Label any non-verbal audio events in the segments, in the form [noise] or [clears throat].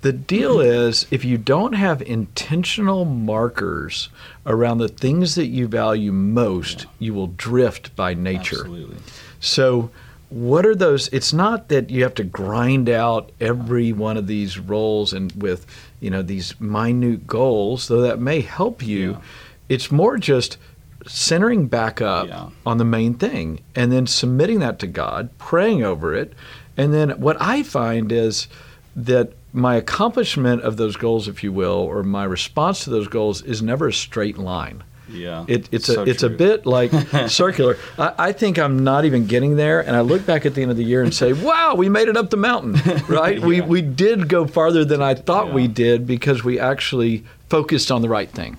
The deal is, if you don't have intentional markers around the things that you value most, you will drift by nature. Absolutely. So, what are those? It's not that you have to grind out every one of these roles and with you know these minute goals, though that may help you. Yeah. It's more just centering back up Yeah. on the main thing and then submitting that to God, praying over it, and then what I find is that my accomplishment of those goals, if you will, or my response to those goals is never a straight line. Yeah. It, it's So a it's a bit like [laughs] circular. I, I think I'm not even getting there, and I look back at the end of the year and say, "Wow, we made it up the mountain, [laughs] right? We Yeah. we did go farther than I thought we did because we actually focused on the right thing."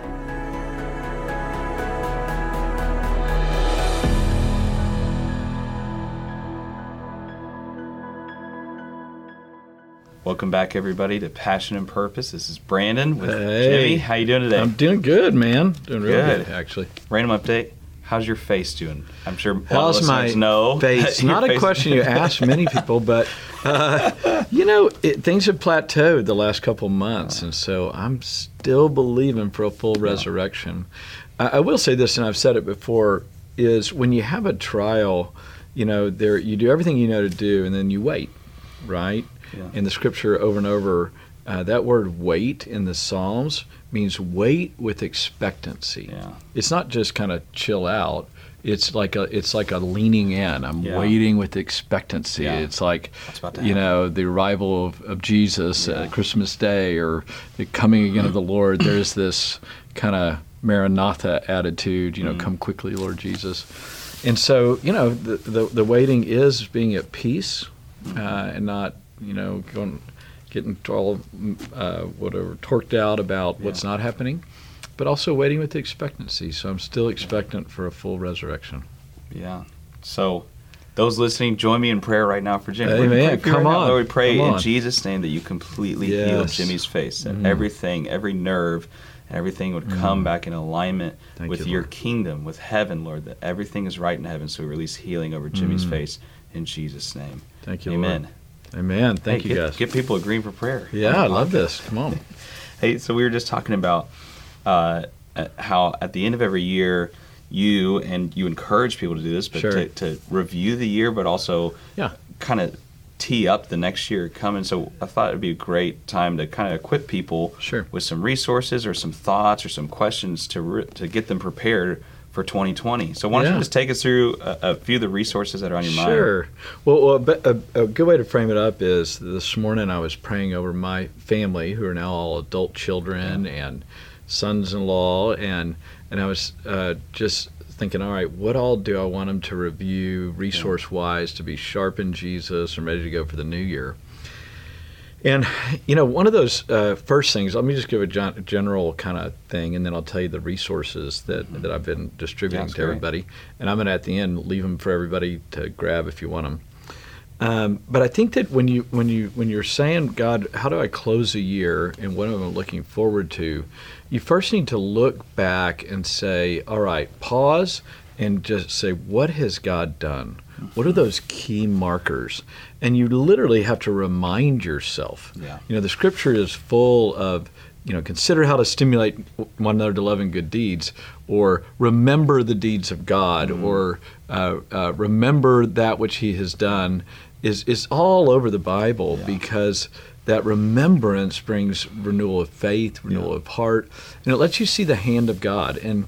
Welcome back, everybody, to Passion and Purpose. This is Brandon with Hey. Jimmy. How you doing today? I'm doing good, man. Doing real Good. good, actually. Random update. How's your face doing? I'm sure How's my know. [laughs] face? Not a question you ask many people, but uh, you know it, things have plateaued the last couple months, and so I'm still believing for a full resurrection. I, I will say this, and I've said it before: is when you have a trial, you know, there you do everything you know to do, and then you wait, right? Yeah. In the Scripture, over and over, uh, that word "wait" in the Psalms means wait with expectancy Yeah. it's not just kind of chill out. It's like a it's like a leaning in. I'm Yeah. waiting with expectancy. Yeah. It's like What's about to you know the arrival of, of Jesus at Christmas Day or the coming again of the Lord. There's this kind of Maranatha attitude. You know, Mm. come quickly, Lord Jesus. And so you know the the, the waiting is being at peace Mm-hmm. uh, and not you know going getting all uh, whatever torqued out about what's not happening but also waiting with the expectancy. So I'm still expectant for a full resurrection. Yeah. So, those listening, join me in prayer right now for Jimmy. Amen. pray for Come right now. on. Lord, we pray Come in on. Jesus' name that you completely heal Jimmy's face, that Mhm. everything, every nerve, and everything would come back in alignment. Thank with you, your Lord. kingdom, with heaven, Lord, that everything is right in heaven. So we release healing over Jimmy's Mm. face in Jesus' name. Thank you, Amen. Lord. Amen. Thank Hey, you, get, guys. Get people agreeing for prayer. yeah, I love this. Come on. [laughs] Hey, so we were just talking about uh, uh, how at the end of every year, you and you encourage people to do this, but Sure. to, to review the year, but also Yeah. kind of tee up the next year coming. So I thought it'd be a great time to kind of equip people Sure. with some resources or some thoughts or some questions to re- to get them prepared for 2020. So why don't Yeah. you just take us through a, a few of the resources that are on your mind? Sure. Well, well a, a, a good way to frame it up is this morning I was praying over my family, who are now all adult children and sons-in-law, and and I was uh, just thinking, all right, what all do I want them to review resource-wise to be sharp in Jesus and ready to go for the new year? And you know, one of those uh, first things. Let me just give a gen- general kind of thing, and then I'll tell you the resources that, that I've been distributing That's to great. everybody. And I'm going to at the end leave them for everybody to grab if you want them. Um, but I think that when you when you when you're saying, God, how do I close a year, and what am I looking forward to? You first need to look back and say, all right, pause and just say, what has God done? What are those key markers? And you literally have to remind yourself. Yeah. You know, the scripture is full of, you know, consider how to stimulate one another to love and good deeds, or remember the deeds of God, or uh, uh, remember that which He has done, is, is all over the Bible Yeah. because that remembrance brings renewal of faith, renewal Yeah. of heart, and it lets you see the hand of God. And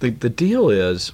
the, the deal is,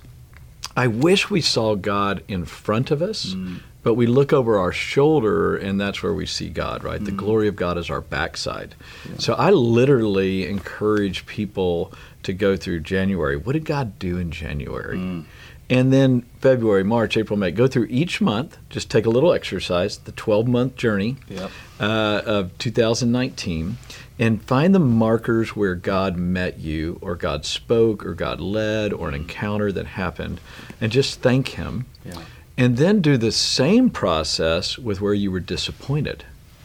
I wish we saw God in front of us, Mm. but we look over our shoulder and that's where we see God, right? Mm. The glory of God is our backside. So I literally encourage people to go through January. What did God do in January? Mm. And then February, March, April, May. Go through each month. Just take a little exercise, the 12 month journey Yep. uh, of 2019 and find the markers where God met you, or God spoke, or God led, or an encounter that happened, and just thank Him. Yeah. and then do the same process with where you were disappointed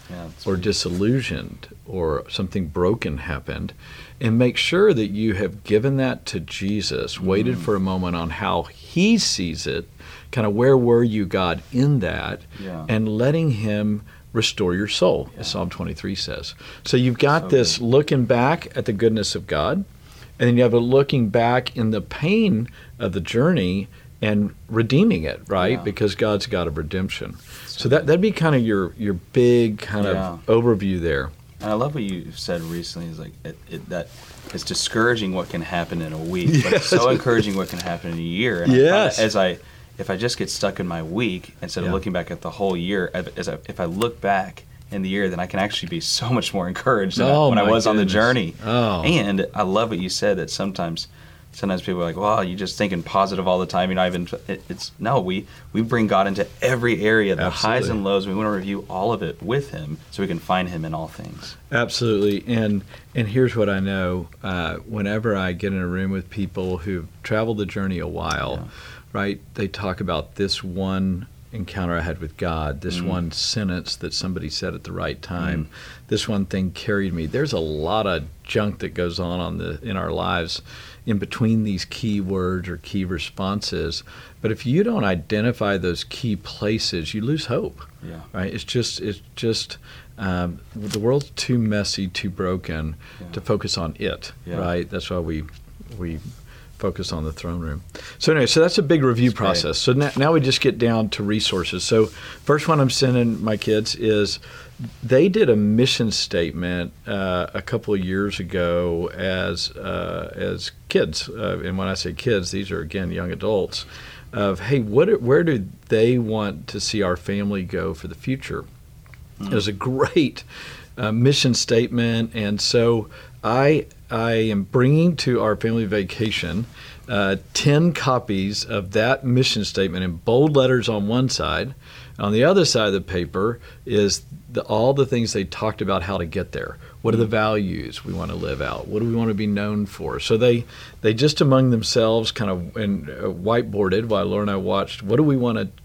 Yeah, or right. disillusioned or something broken happened and make sure that you have given that to Jesus, waited Mm. for a moment on how he sees it, kind of where were you, God, in that, Yeah. and letting him restore your soul, as Psalm 23 says. So you've got So this good. looking back at the goodness of God, and then you have a looking back in the pain of the journey and redeeming it, right? Yeah. Because God's God of redemption. So So that that'd be kind of your your big kind Yeah. of overview there. And I love what you said recently is like it, it, that it's discouraging what can happen in a week, but it's so [laughs] encouraging what can happen in a year. And Yes. that as I, if I just get stuck in my week instead of Yeah. looking back at the whole year, as I, if I look back in the year, then I can actually be so much more [laughs] encouraged Oh, when I was on the journey. Oh. And I love what you said that sometimes. Sometimes people are like, "Well, you're just thinking positive all the time." You're not even. It, it's no. We we bring God into every area, the highs and lows. We want to review all of it with Him, so we can find Him in all things. Absolutely, and and here's what I know: uh, whenever I get in a room with people who've traveled the journey a while, Yeah. Right? They talk about this one encounter I had with God, this Mm. one sentence that somebody said at the right time, Mm. this one thing carried me. There's a lot of junk that goes on on the in our lives in between these key words or key responses. But if you don't identify those key places, you lose hope Yeah. right? It's just it's just um, the world's too messy, too broken Yeah. to focus on it, Yeah. right? That's why we we focus on the throne room. So anyway, so that's a big review That's great. process. So now, now we just get down to resources. So first one I'm sending my kids is they did a mission statement uh, a couple of years ago as uh, as kids, uh, and when I say kids, these are again young adults. Of hey, what where do they want to see our family go for the future? It was a great uh, mission statement, and so I I am bringing to our family vacation uh, ten copies of that mission statement in bold letters on one side. On the other side of the paper is the, all the things they talked about how to get there. What are the values we want to live out? What do we want to be known for? So they they just among themselves kind of and uh, whiteboarded while Laura and I watched. What do we want to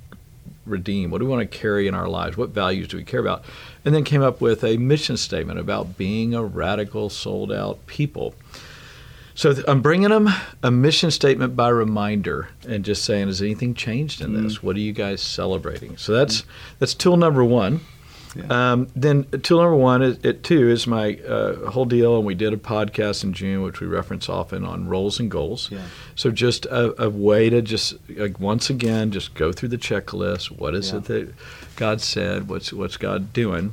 redeem? What do we want to carry in our lives? What values do we care about? And then came up with a mission statement about being a radical, sold out people. So th- I'm bringing them a mission statement by reminder and just saying, has anything changed in this? Mm. What are you guys celebrating? So that's that's tool number one. Yeah. Um, then tool number one, is, it too, is my uh, whole deal, and we did a podcast in June, which we reference often on roles and goals. Yeah. So just a, a way to just like once again just go through the checklist. What is Yeah. it that God said? What's what's God doing?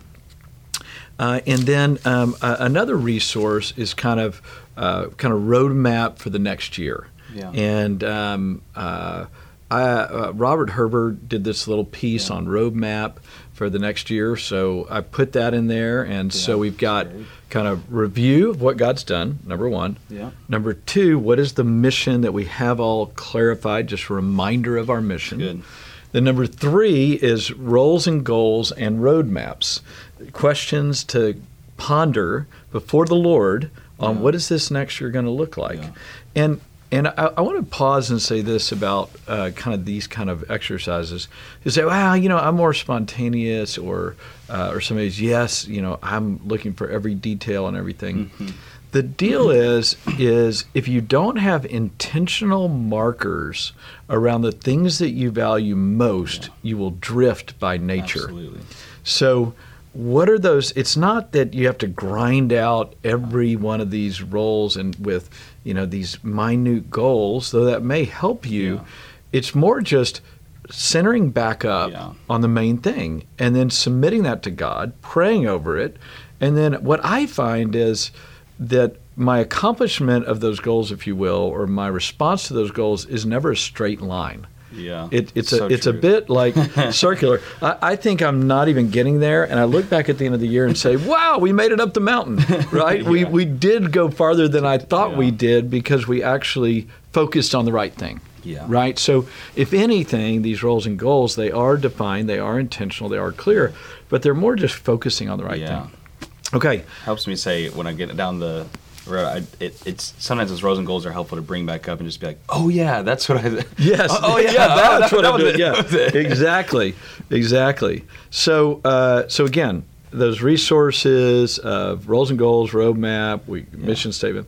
Uh, and then um, a- another resource is kind of uh, kind of roadmap for the next year. Yeah. And um, uh, I, uh, Robert Herbert did this little piece on roadmap for the next year, so I put that in there, and so we've got kind of review of what God's done. Number one. Yeah. Number two, what is the mission that we have all clarified? Just a reminder of our mission. Good. Then number three is roles and goals and roadmaps, questions to ponder before the Lord on Yeah. what is this next year going to look like, Yeah. and and I, I want to pause and say this about uh, kind of these kind of exercises. You say, "Well, you know, I'm more spontaneous," or uh, or somebody's, "Yes, you know, I'm looking for every detail and everything." Mm-hmm. The deal is is if you don't have intentional markers around the things that you value most, you will drift by nature. Absolutely. So, what are those? It's not that you have to grind out every one of these roles and with you know these minute goals, though that may help you. Yeah. It's more just centering back up Yeah. on the main thing and then submitting that to God, praying over it, and then what I find is that my accomplishment of those goals, if you will, or my response to those goals is never a straight line. Yeah. It, it's So a it's a bit like [laughs] circular. I, I think I'm not even getting there, and I look back at the end of the year and say, [laughs] "Wow, we made it up the mountain, right? [laughs] We Yeah. we did go farther than I thought we did because we actually focused on the right thing." Yeah. Right. So, if anything, these roles and goals they are defined, they are intentional, they are clear, but they're more just focusing on the right Yeah. thing. Okay. Helps me say when I get down the where I, it, it's sometimes those roles and goals are helpful to bring back up and just be like, oh yeah, that's what I. [laughs] Yes. Oh, [laughs] oh, yeah, that's that- what that I'm doing. it. Yeah. [laughs] That was it. exactly. Exactly. So, uh, so again, those resources of roles and goals, roadmap, we, mission statement,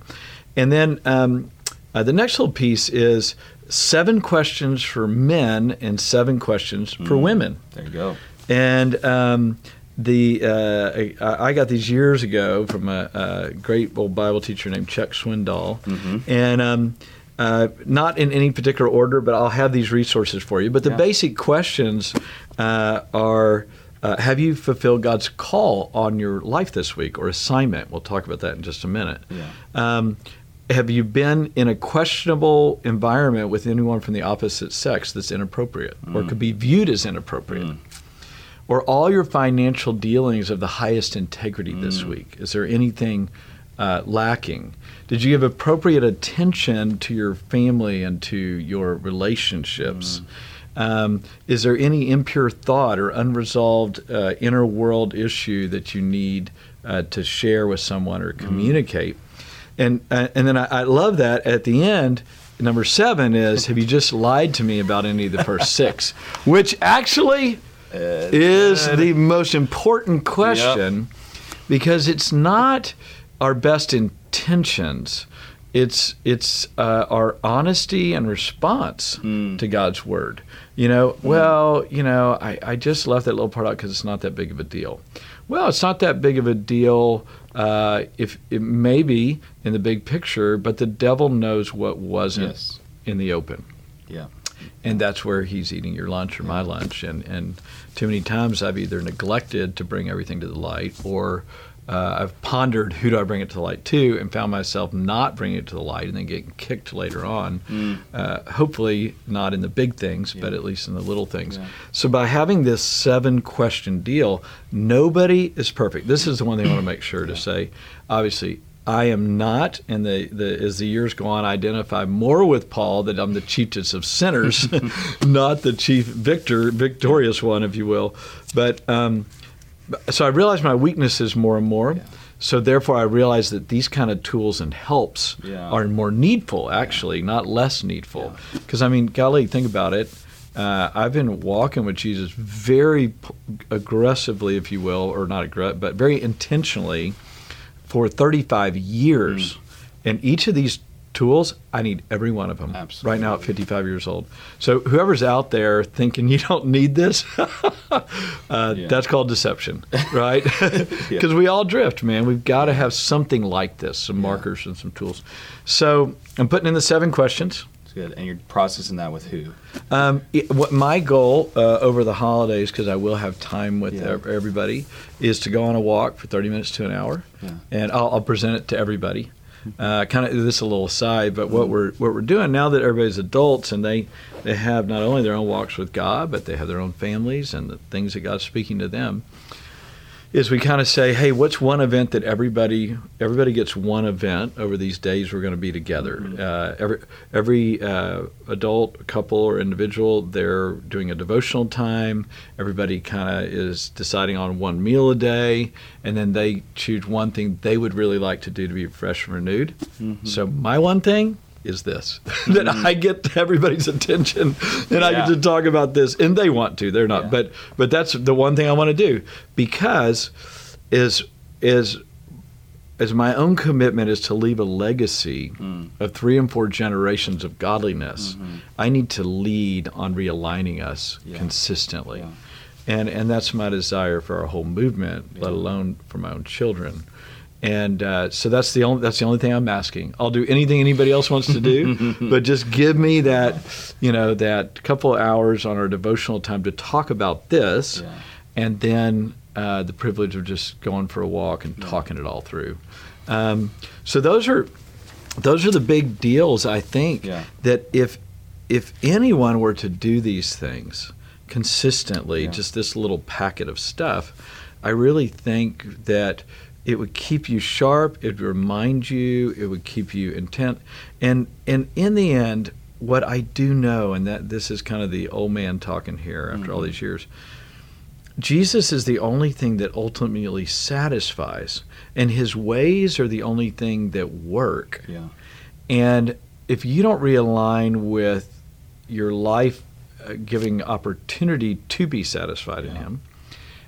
and then um, uh, the next little piece is seven questions for men and seven questions for Mm. women. There you go. And um, the uh, I, I got these years ago from a, a great old Bible teacher named Chuck Swindoll, Mhm. and um, uh, not in any particular order, but I'll have these resources for you. But the Yeah. basic questions uh, are. Uh, have you fulfilled God's call on your life this week or assignment? We'll talk about that in just a minute. Yeah. Um, have you been in a questionable environment with anyone from the opposite sex that's inappropriate or Mm. could be viewed as inappropriate? Mm. Or all your financial dealings of the highest integrity this Mm. week? Is there anything uh, lacking? Did you give appropriate attention to your family and to your relationships? Um, is there any impure thought or unresolved uh, inner world issue that you need uh, to share with someone or communicate? And uh, and then I, I love that at the end. Number seven is Have you just lied to me about any of the first six? [laughs] Which actually is the most important question because it's not our best intentions. It's it's uh, our honesty and response Mm. to God's word. You know, well, you know, I, I just left that little part out because it's not that big of a deal. Well, it's not that big of a deal uh, if it may be in the big picture, but the devil knows what wasn't Yes. in the open Yeah. And that's where he's eating your lunch or my lunch. And and too many times i've either neglected to bring everything to the light or uh, i've pondered who do i bring it to the light to? And found myself not bringing it to the light and then getting kicked later on. Mm. uh, hopefully not in the big things but at least in the little things. Yeah. so by having this seven question deal nobody is perfect. This is the one they want to make sure to say. Obviously I am not, and the, the as the years go on, I identify more with Paul that I'm the chiefest of sinners, [laughs] not the chief victor, victorious one, if you will. But um, so I realize my weaknesses more and more. Yeah. So therefore, I realize that these kind of tools and helps Yeah. are more needful, actually, not less needful. Because I mean, golly, think about it. Uh, I've been walking with Jesus very p- aggressively, if you will, or not aggressive, but very intentionally for 35 years. Mm. And each of these tools, I need every one of them Absolutely. right now at 55 years old. So whoever's out there thinking [laughs] you don't need this, [laughs] uh, Yeah. that's called deception, [laughs] right? Because we all drift, man. We've got to have something like this, some markers and some tools. So I'm putting in the seven questions. Good. And you're processing that with who? Um, it, what my goal uh, over the holidays, because I will have time with Yeah. everybody, is to go on a walk for 30 minutes to an hour, Yeah. and I'll, I'll present it to everybody. Uh, kind of this is a little aside, but what we're what we're doing now that everybody's adults and they they have not only their own walks with God, but they have their own families and the things that God's speaking to them. Is we kind of say, hey, what's one event that everybody everybody gets one event over these days we're going to be together. Uh, every every uh, adult, couple, or individual, they're doing a devotional time. Everybody kind of is deciding on one meal a day, and then they choose one thing they would really like to do to be fresh and renewed. So my one thing is this [laughs] that I get everybody's attention and I get to talk about this and they want to they're not Yeah. but but that's the one thing I want to do because is is as my own commitment is to leave a legacy Mm. of three and four generations of godliness Mhm. I need to lead on realigning us Yeah. consistently Yeah. and and that's my desire for our whole movement let alone for my own children and uh, so that's the only that's the only thing I'm asking. I'll do anything anybody else wants to do, [laughs] but just give me that, you know, that couple of hours on our devotional time to talk about this, Yeah. and then uh, the privilege of just going for a walk and Yeah. talking it all through. Um, so those are those are the big deals. I think Yeah. that if if anyone were to do these things consistently, Yeah. just this little packet of stuff, I really think that it would keep you sharp, it would remind you, it would keep you intent. And and in the end, what I do know, and that this is kind of the old man talking here after all Mhm. these years, Jesus is the only thing that ultimately satisfies, and his ways are the only thing that work. Yeah. And if you don't realign with your life uh, giving opportunity to be satisfied in him,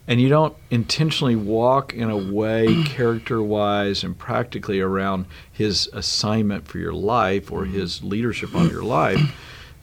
and you don't intentionally walk in a way [clears throat] character wise and practically around his assignment for your life or his leadership on your life,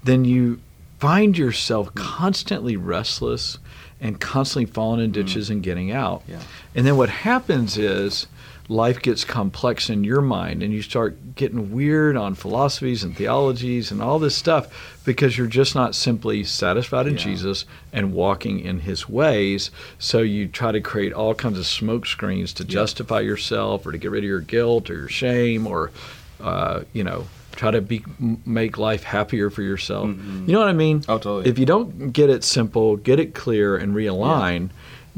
then you find yourself constantly restless and constantly falling in ditches mm. and getting out. Yeah. And then what happens is life gets complex in your mind and you start getting weird on philosophies and theologies and all this stuff because you're just not simply satisfied in Yeah. Jesus and walking in his ways. So you try to create all kinds of smoke screens to justify yourself or to get rid of your guilt or your shame or, uh, you know, try to be, make life happier for yourself. You know what I mean? Oh, totally. If you don't get it simple, get it clear, and realign,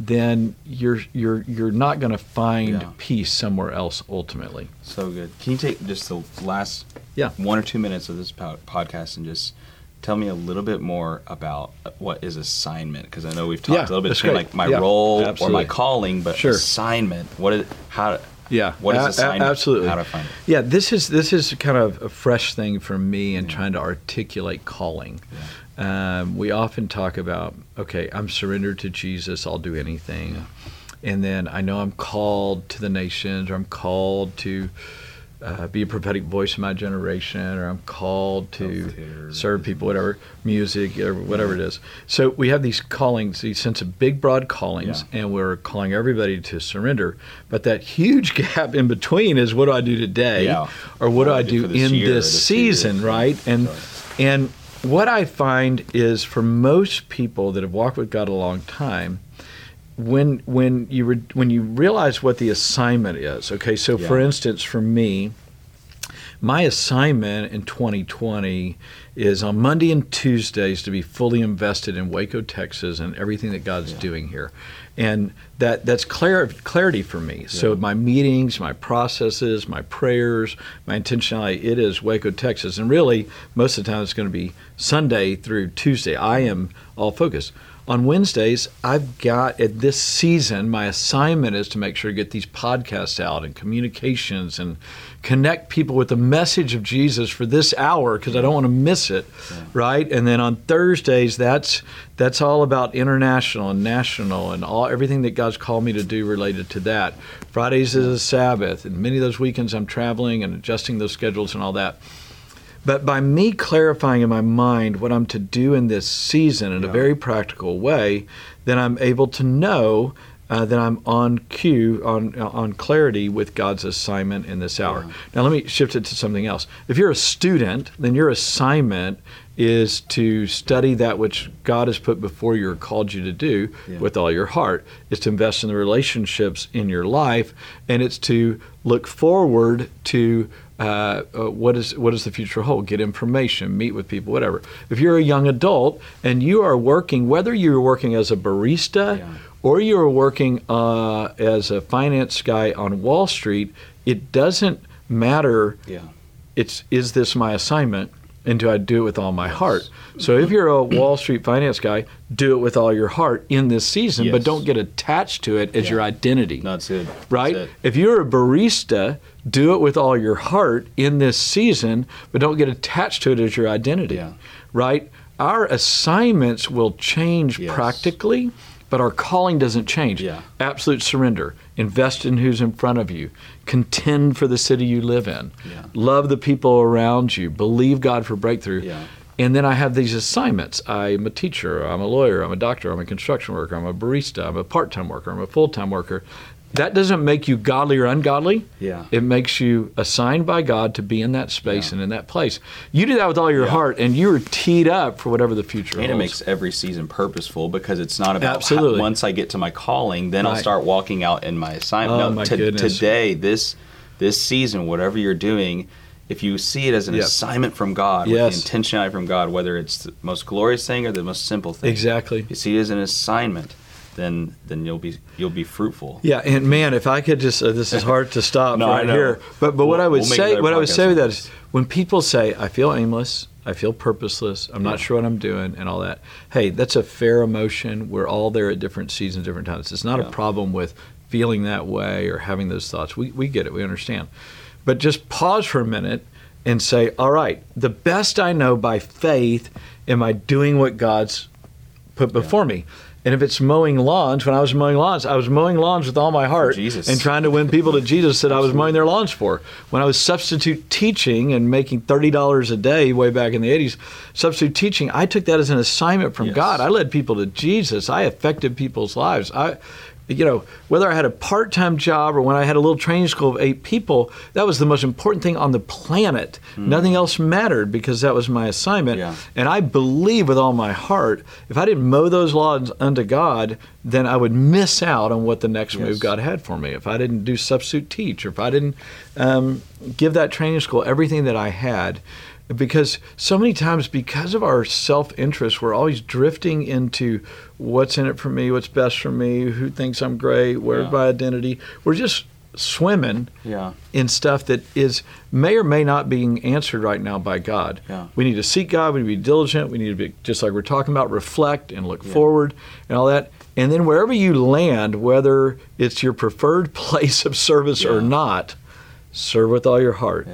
then you're you're you're not going to find Yeah. peace somewhere else ultimately. So good. Can you take just the last Yeah. one or two minutes of this podcast and just tell me a little bit more about uh, what is assignment? Because I know we've talked Yeah, a little bit between great. like my Yeah, role or my calling, but Sure. assignment. What is how? Yeah, What is a- a- assignment? absolutely. How to find it? Yeah, this is this is kind of a fresh thing for me in trying to articulate calling. Um, we often talk about, okay, I'm surrendered to Jesus, I'll do anything, and then I know I'm called to the nations, or I'm called to uh, be a prophetic voice in my generation, or I'm called to serve people, whatever, music, or whatever it is. So we have these callings, these sense of big, broad callings, and we're calling everybody to surrender. But that huge [laughs] gap in between is what do I do today, Yeah. or what do I do do this in year this this season, right? And and what I find is for most people that have walked with God a long time, when when you re, when you realize what the assignment is, okay. So for instance, for me, my assignment in 2020 is on Monday and Tuesdays to be fully invested in Waco, Texas, and everything that God's doing here, and that that's clar- clarity for me. So my meetings, my processes, my prayers, my intentionality, it is Waco, Texas, and really most of the time it's going to be Sunday through Tuesday. I am all focused. On Wednesdays, I've got at this season, my assignment is to make sure to get these podcasts out and communications and connect people with the message of Jesus for this hour because I don't want to miss it, right? And then on Thursdays, that's that's all about international and national and all everything that God's called me to do related to that. Fridays is a Sabbath, and many of those weekends I'm traveling and adjusting those schedules and all that. But by me clarifying in my mind what I'm to do in this season in a very practical way, then I'm able to know uh, that I'm on cue, on on clarity with God's assignment in this hour. Yeah. Now let me shift it to something else. If you're a student, then your assignment is to study that which God has put before you or called you to do Yeah. with all your heart. It's to invest in the relationships in your life, and it's to look forward to uh, uh, what is what does the future hold? Get information, meet with people, whatever. If you're a young adult and you are working, whether you're working as a barista Yeah. or you're working uh, as a finance guy on Wall Street, it doesn't matter. Yeah. It's is this my assignment, and do I do it with all my heart? So if you're a Wall Street finance guy, do it with all your heart in this season, but don't get attached to it as Yeah. your identity it's good. right? That's it. If you're a barista, do it with all your heart in this season, but don't get attached to it as your identity, Yeah. right? Our assignments will change Yes. practically, but our calling doesn't change. Yeah. Absolute surrender. Invest in who's in front of you. Contend for the city you live in. Yeah. Love the people around you. Believe God for breakthrough. Yeah. And then I have these assignments. I'm a teacher, I'm a lawyer, I'm a doctor, I'm a construction worker, I'm a barista, I'm a part time worker, I'm a full time worker. That doesn't make you godly or ungodly. Yeah. It makes you assigned by God to be in that space Yeah. and in that place. You do that with all your Yeah. heart, and you're teed up for whatever the future And it makes every season purposeful because it's not about Absolutely. how, once I get to my calling, then I'll start walking out in my assignment. Oh, no, my to- goodness. today, this this season, whatever you're doing, if you see it as an Yep. assignment from God, Yes. with the intentionality from God, whether it's the most glorious thing or the most simple thing, exactly. you see it as an assignment, then then you'll be you'll be fruitful. Yeah, and man, if I could just uh, this is hard to stop [laughs] No, right here. But but what We'll- I would we'll say what I would say with that when people say I feel aimless, I feel purposeless, I'm not sure what I'm doing and all that. Hey, that's a fair emotion. We're all there at different seasons, different times. It's not Yeah. a problem with feeling that way or having those thoughts. We we get it. We understand. But just pause for a minute and say, "All right, the best I know by faith, am I doing what God's put before me?" And if it's mowing lawns, when I was mowing lawns, I was mowing lawns with all my heart and trying to win people to Jesus that I was mowing their lawns for. When I was substitute teaching and making thirty dollars a day way back in the eighties, substitute teaching, I took that as an assignment from Yes. God. I led people to Jesus. I affected people's lives. I you know, whether I had a part time job or when I had a little training school of eight people, that was the most important thing on the planet. Nothing else mattered because that was my assignment. Yeah. And I believe with all my heart, if I didn't mow those lawns unto God, then I would miss out on what the next Yes. move God had for me. If I didn't do substitute teach, or if I didn't um, give that training school everything that I had, because so many times, because of our self interest, we're always drifting into what's in it for me, what's best for me, who thinks I'm great, where's Yeah. my identity. We're just swimming Yeah. in stuff that is may or may not being answered right now by God. Yeah. We need to seek God. We need to be diligent. We need to be just like we're talking about, reflect and look forward and all that. And then wherever you land, whether it's your preferred [laughs] place of service or not, serve with all your heart.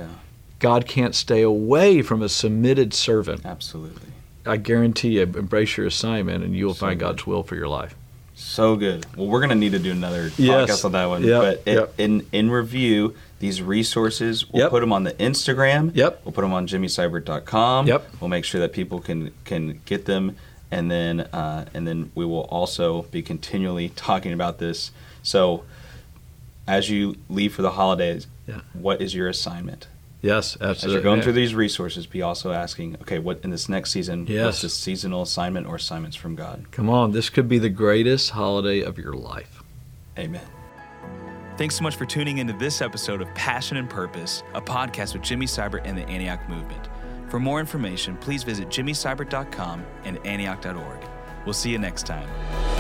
God can't stay away from a submitted servant. Absolutely. I guarantee you, embrace your assignment, and you will So find good. God's will for your life. So good. Well, we're gonna need to do another Yes. podcast on that one. Yep, But it, yep. in in review, these resources we'll Yep. put them on the Instagram. Yep. We'll put them on jimmyseibert.com. Yep. We'll make sure that people can can get them, and then uh, and then we will also be continually talking about this. So, as you leave for the holidays, Yeah. what is your assignment? Yes, absolutely. As absolutely. you're going through these resources, be also asking, okay, what in this next season? Yes. What's the seasonal assignment or assignments from God? Come on, this could be the greatest holiday of your life. Amen. Thanks so much for tuning into this episode of Passion and Purpose, a podcast with Jimmy Seibert and the Antioch Movement. For more information, please visit jimmyseibert.com and antioch.org. We'll see you next time.